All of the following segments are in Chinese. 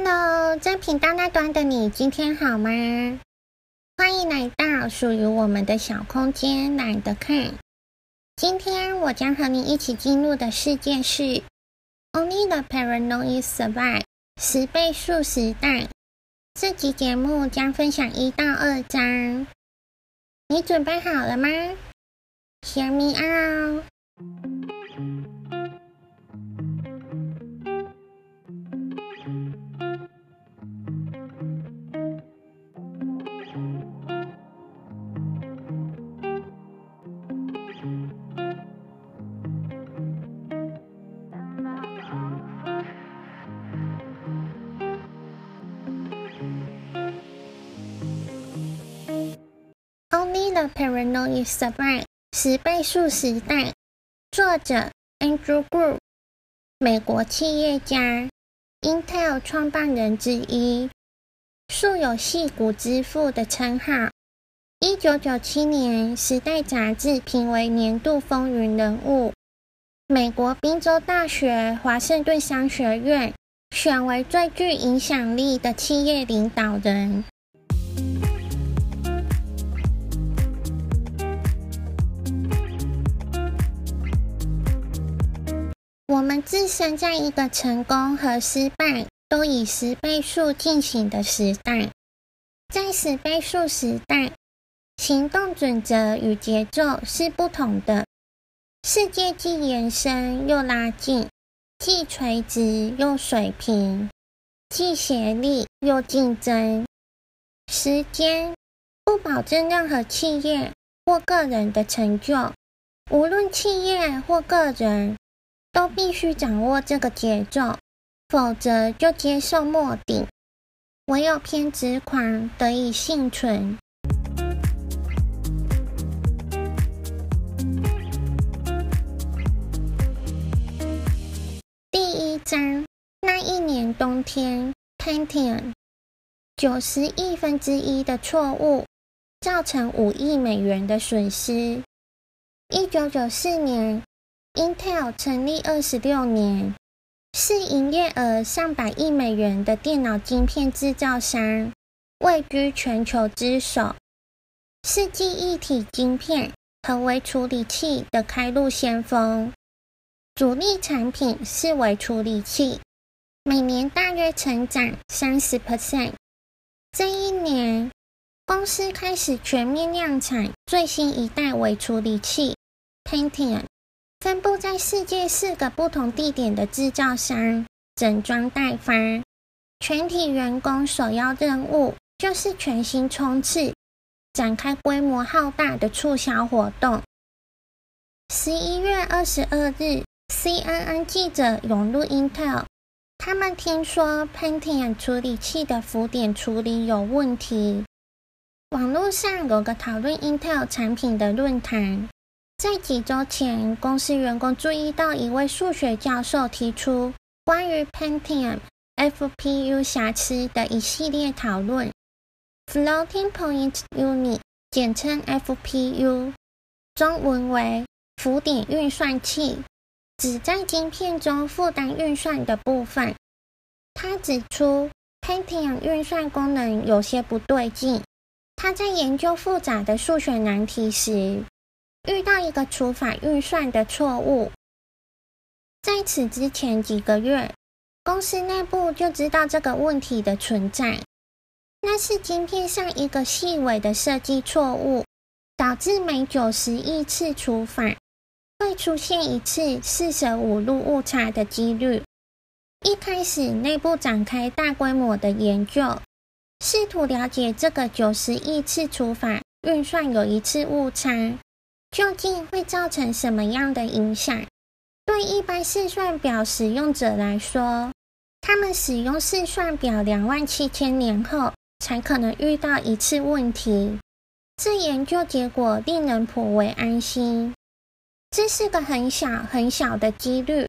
Hello，在频道那端的你，今天好吗？欢迎来到属于我们的小空间，懒得看。今天我将和你一起进入的世界是 Only the Paranoid Survive 十倍速时代。这集节目将分享一到二章，你准备好了吗？Hear me out。The Paranoid Survive 十倍速时代，作者 Andrew Grove，美国企业家，Intel 创办人之一，素有“戏骨之父”的称号。一九九七年，《时代》杂志评为年度风云人物。美国宾州大学华盛顿商学院选为最具影响力的企业领导人。我们置身在一个成功和失败都以十倍速进行的时代，在十倍速时代，行动准则与节奏是不同的。世界既延伸又拉近，既垂直又水平，既协力又竞争。时间不保证任何企业或个人的成就，无论企业或个人。都必须掌握这个节奏，否则就接受末顶。唯有偏执狂得以幸存。第一章，那一年冬天，Pentium 九十亿分之一的错误，造成五亿美元的损失。一九九四年。Intel 成立二十六年，是营业额上百亿美元的电脑晶片制造商，位居全球之首，是记忆体晶片和微处理器的开路先锋。主力产品是微处理器，每年大约成长三十 percent。这一年，公司开始全面量产最新一代微处理器 Pentium。分布在世界四个不同地点的制造商整装待发，全体员工首要任务就是全心冲刺，展开规模浩大的促销活动。十一月二十二日，CNN 记者涌入 Intel，他们听说 Pentium 处理器的浮点处理有问题。网络上有个讨论 Intel 产品的论坛。在几周前，公司员工注意到一位数学教授提出关于 Pentium FPU 瑕疵的一系列讨论。Floating Point Unit，简称 FPU，中文为浮点运算器，指在晶片中负担运算的部分。他指出，Pentium 运算功能有些不对劲。他在研究复杂的数学难题时，遇到一个除法运算的错误，在此之前几个月，公司内部就知道这个问题的存在。那是晶片上一个细微的设计错误，导致每九十亿次除法会出现一次四舍五入误差的几率。一开始，内部展开大规模的研究，试图了解这个九十亿次除法运算有一次误差。究竟会造成什么样的影响？对一般试算表使用者来说，他们使用试算表两万七千年后才可能遇到一次问题。这研究结果令人颇为安心。这是个很小很小的几率，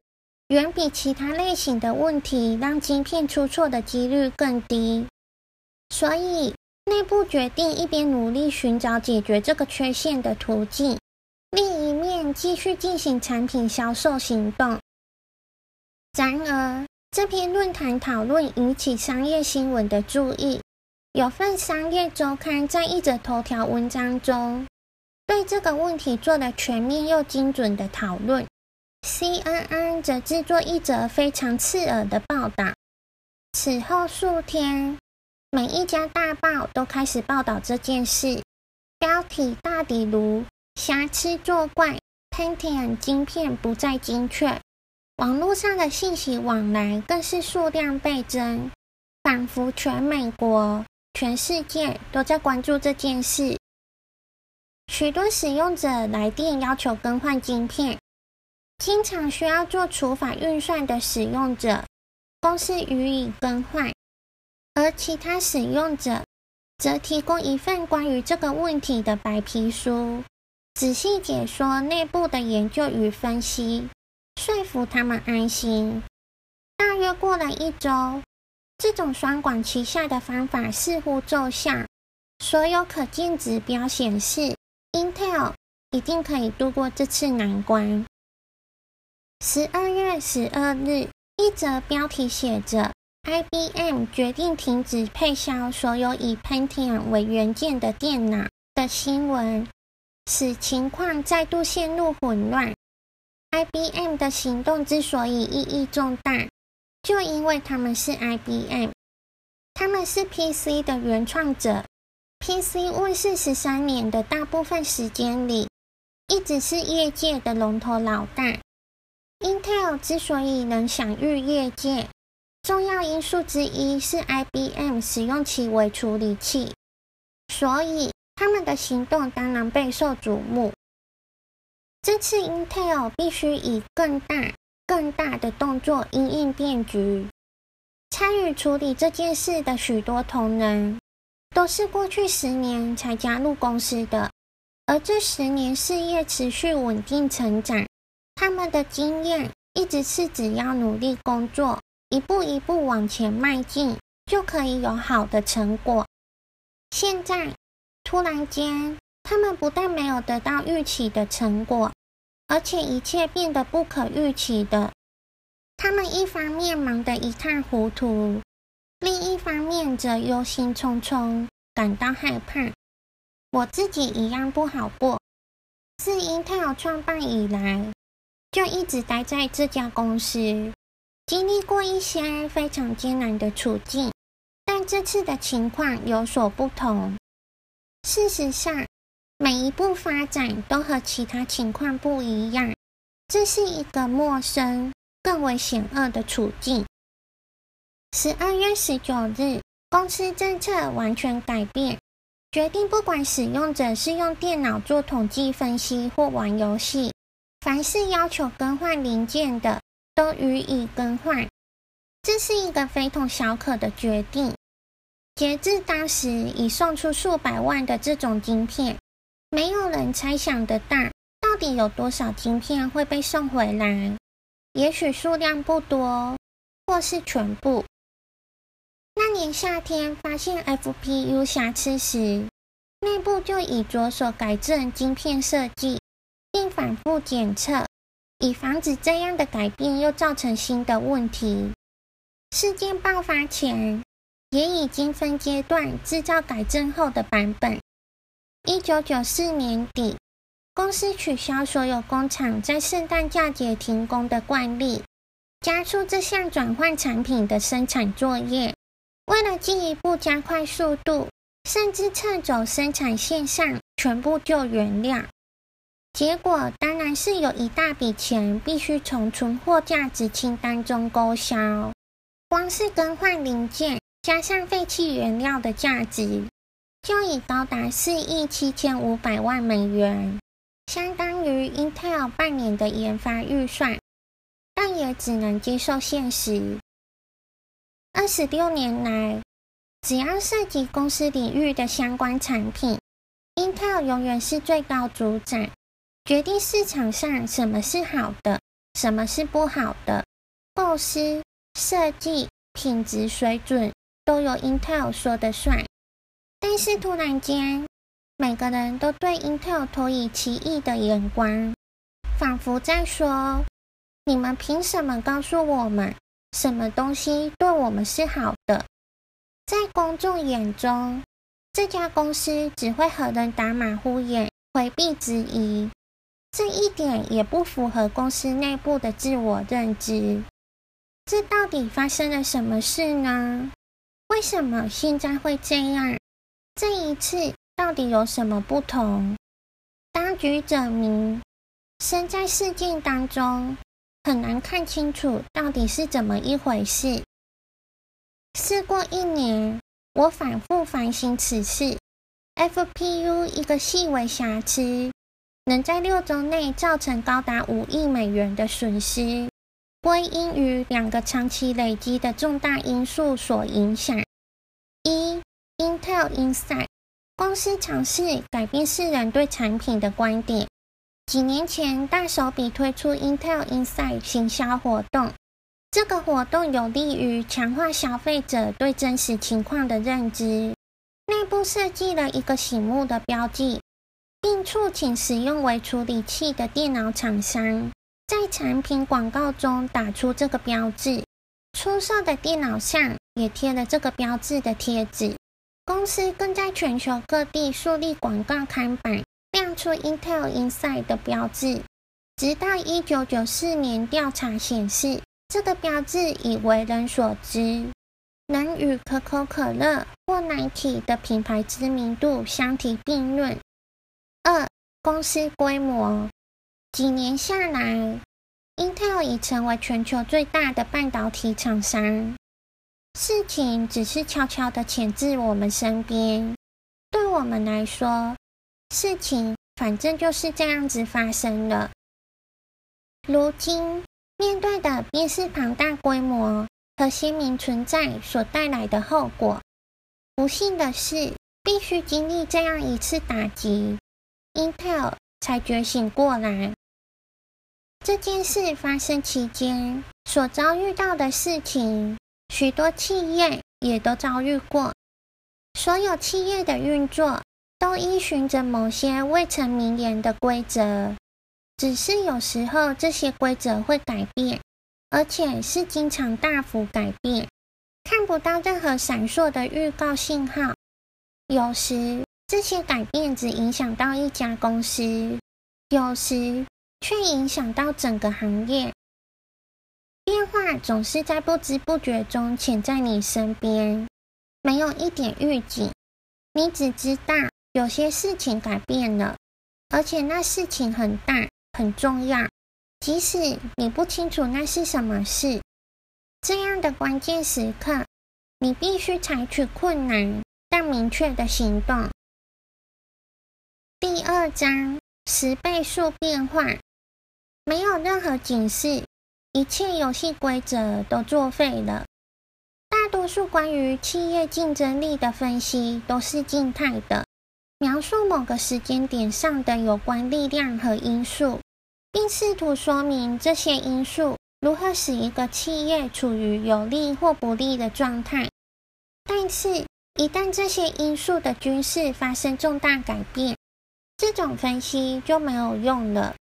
远比其他类型的问题让晶片出错的几率更低。所以内部决定一边努力寻找解决这个缺陷的途径。另一面继续进行产品销售行动。然而，这篇论坛讨论引起商业新闻的注意。有份商业周刊在一则头条文章中，对这个问题做了全面又精准的讨论。CNN 则制作一则非常刺耳的报道。此后数天，每一家大报都开始报道这件事，标题大抵如“瑕疵作怪，Pentium 晶片不再精确”。网络上的信息往来更是数量倍增，仿佛全美国。全世界都在关注这件事，许多使用者来电要求更换晶片，经常需要做除法运算的使用者，公司予以更换，而其他使用者则提供一份关于这个问题的白皮书，仔细解说内部的研究与分析，说服他们安心。大约过了一周。这种双管齐下的方法似乎奏效，所有可见指标显示，Intel 一定可以度过这次难关。十二月十二日，一则标题写着 “IBM 决定停止配销所有以 Pentium 为元件的电脑”的新闻，使情况再度陷入混乱。IBM 的行动之所以意义重大。就因为他们是 IBM，他们是 PC 的原创者。PC 问世十三年的大部分时间里，一直是业界的龙头老大。Intel 之所以能享誉业界，重要因素之一是 IBM 使用其微处理器，所以他们的行动当然备受瞩目。这次 Intel 必须以更大。更大的动作因应变局，参与处理这件事的许多同仁，都是过去十年才加入公司的，而这十年事业持续稳定成长，他们的经验一直是只要努力工作，一步一步往前迈进，就可以有好的成果。现在突然间，他们不但没有得到预期的成果。而且一切变得不可预期的，他们一方面忙得一塌糊涂，另一方面则忧心忡忡，感到害怕。我自己一样不好过。自 Intel 创办以来，就一直待在这家公司，经历过一些非常艰难的处境，但这次的情况有所不同。事实上，每一步发展都和其他情况不一样，这是一个陌生、更为险恶的处境。十二月十九日，公司政策完全改变，决定不管使用者是用电脑做统计分析或玩游戏，凡是要求更换零件的，都予以更换。这是一个非同小可的决定。截至当时，已送出数百万的这种晶片。没有人猜想得到，到底有多少晶片会被送回来。也许数量不多，或是全部。那年夏天发现 FPU 瑕疵时，内部就已着手改正晶片设计，并反复检测，以防止这样的改变又造成新的问题。事件爆发前，也已经分阶段制造改正后的版本。一九九四年底，公司取消所有工厂在圣诞假节停工的惯例，加速这项转换产品的生产作业。为了进一步加快速度，甚至撤走生产线上全部旧原料。结果当然是有一大笔钱必须从存货价值清单中勾销。光是更换零件，加上废弃原料的价值。就已高达四亿七千五百万美元，相当于 Intel 半年的研发预算，但也只能接受现实。二十六年来，只要涉及公司领域的相关产品，Intel 永远是最高主宰，决定市场上什么是好的，什么是不好的，构思、设计、品质水准都由 Intel 说的算。但是突然间，每个人都对 Intel 投以奇异的眼光，仿佛在说：“你们凭什么告诉我们什么东西对我们是好的。在公众眼中，这家公司只会和人打马虎眼，回避质疑。这一点也不符合公司内部的自我认知。这到底发生了什么事呢？为什么现在会这样？这一次到底有什么不同？当局者迷，身在事件当中，很难看清楚到底是怎么一回事。事过一年，我反复反省此事。FPU 一个细微瑕疵，能在六周内造成高达五亿美元的损失。归因于两个长期累积的重大因素所影响：一、Intel Inside 公司尝试改变世人对产品的观点，几年前大手笔推出 Intel Inside 行销活动，这个活动有利于强化消费者对真实情况的认知。内部设计了一个醒目的标记，并促请使用微处理器的电脑厂商。在产品广告中打出这个标志，出售的电脑上也贴了这个标志的贴纸。公司更在全球各地树立广告看板，亮出 Intel Inside 的标志。直到1994年，调查显示，这个标志已为人所知，能与可口可乐或 Nike 的品牌知名度相提并论。二、公司规模。几年下来，Intel 已成为全球最大的半导体厂商。事情只是悄悄的潜至我们身边，对我们来说，事情反正就是这样子发生了。如今面对的便是庞大规模和鲜明存在所带来的后果。不幸的是，必须经历这样一次打击，Intel 才觉醒过来。这件事发生期间所遭遇到的事情，许多企业也都遭遇过。所有企业的运作都依循着某些未曾明言的规则，只是有时候这些规则会改变，而且是经常大幅改变，看不到任何闪烁的预告信号。有时这些改变只影响到一家公司，有时。却影响到整个行业，变化总是在不知不觉中潜在你身边，没有一点预警。你只知道有些事情改变了，而且那事情很大很重要，即使你不清楚那是什么事。这样的关键时刻，你必须采取困难但明确的行动。第二章，十倍数变化。没有任何警示，一切游戏规则都作废了。大多数关于企业竞争力的分析都是静态的，描述某个时间点上的有关力量和因素，并试图说明这些因素如何使一个企业处于有利或不利的状态。但是，一旦这些因素的均势发生重大改变，这种分析就没有用了。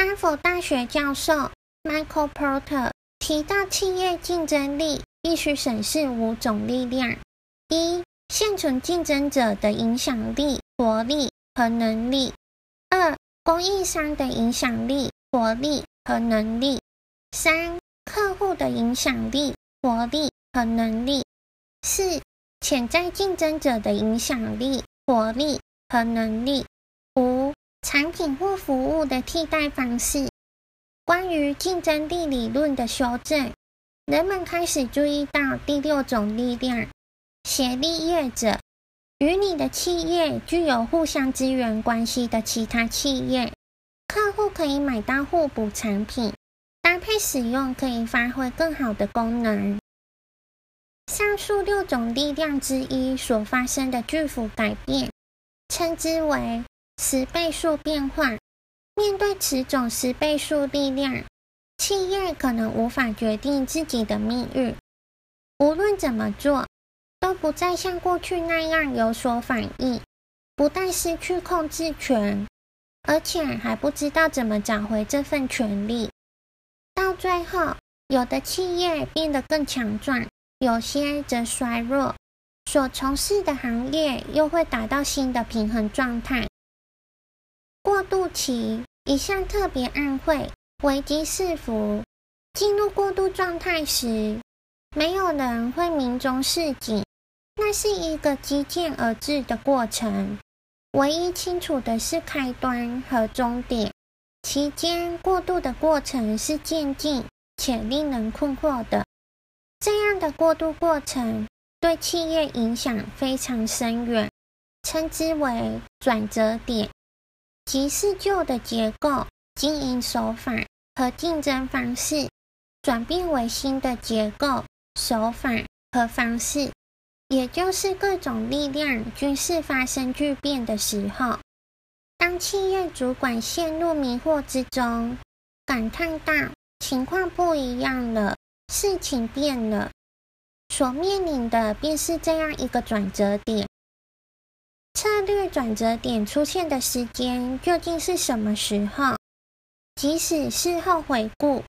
哈佛大学教授 Michael Porter 提到，企业竞争力必须审视五种力量：一、现存竞争者的影响力、活力和能力；二、供应商的影响力、活力和能力；三、客户的影响力、活力和能力；四、潜在竞争者的影响力、活力和能力；五、产品或服务的替代方式。关于竞争力理论的修正，人们开始注意到第六种力量：协力业者，与你的企业具有互相支援关系的其他企业。客户可以买到互补产品，搭配使用可以发挥更好的功能。上述六种力量之一所发生的巨幅改变，称之为。十倍数变化。面对此种十倍数力量，企业可能无法决定自己的命运。无论怎么做，都不再像过去那样有所反应。不但失去控制权，而且还不知道怎么找回这份权利。到最后，有的企业变得更强壮，有些则衰弱，所从事的行业又会达到新的平衡状态。过渡期一向特别暗晦，危机四伏。进入过渡状态时，没有人会明中示警，那是一个急渐而至的过程。唯一清楚的是开端和终点，期间过渡的过程是渐进且令人困惑的。这样的过渡过程对企业影响非常深远，称之为转折点，即是旧的结构、经营手法和竞争方式。转变为新的结构、手法和方式，也就是各种力量均是发生巨变的时候。当企业主管陷入迷惑之中，感叹道：“情况不一样了，事情变了。”所面临的便是这样一个转折点。策略转折点出现的时间究竟是什么时候？即使事后回顾。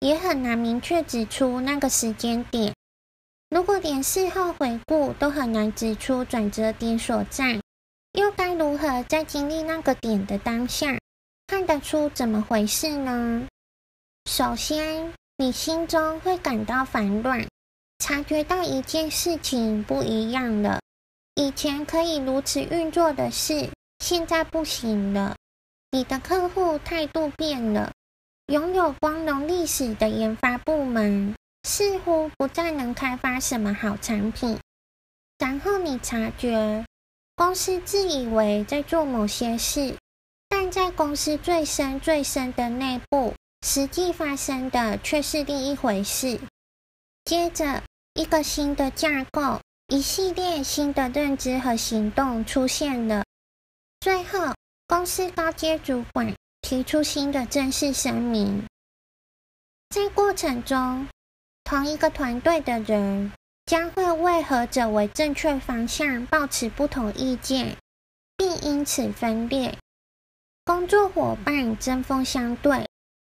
也很难明确指出那个时间点。如果连事后回顾都很难指出转折点所在，又该如何在经历那个点的当下看得出怎么回事呢？首先，你心中会感到烦乱，察觉到一件事情不一样了。以前可以如此运作的事，现在不行了。你的客户态度变了。拥有光荣历史的研发部门似乎不再能开发什么好产品。然后你察觉，公司自以为在做某些事，但在公司最深最深的内部，实际发生的却是另一回事。接着，一个新的架构，一系列新的认知和行动出现了。最后，公司高阶主管。提出新的正式声明，在过程中，同一个团队的人将会为何者为正确方向抱持不同意见，并因此分裂。工作伙伴针锋相对，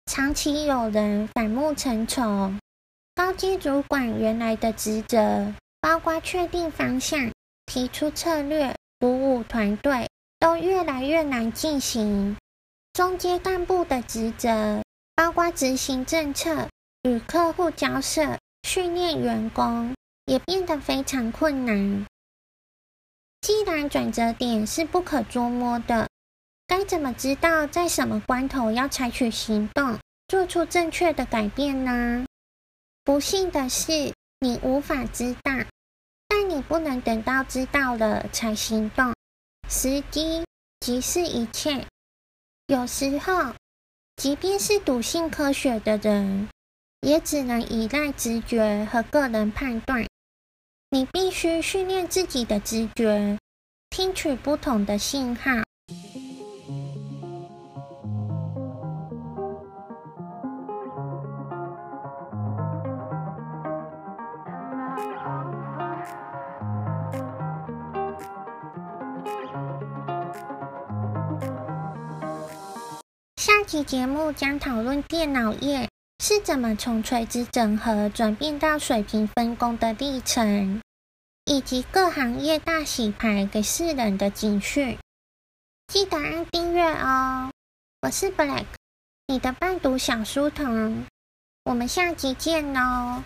长期有人反目成仇。高阶主管原来的职责，包括确定方向、提出策略、鼓舞团队，都越来越难进行。中阶干部的职责包括执行政策、与客户交涉、训练员工，也变得非常困难。既然转折点是不可捉摸的，该怎么知道在什么关头要采取行动，做出正确的改变呢？不幸的是，你无法知道，但你不能等到知道了才行动。时机即是一切。有时候，即便是笃信科学的人，也只能依赖直觉和个人判断。你必须训练自己的直觉，听取不同的信号。期节目将讨论电脑业是怎么从垂直整合转变到水平分工的历程，以及各行业大洗牌给世人的警讯。记得按订阅哦！我是 Black，你的伴读小书童。我们下集见哦！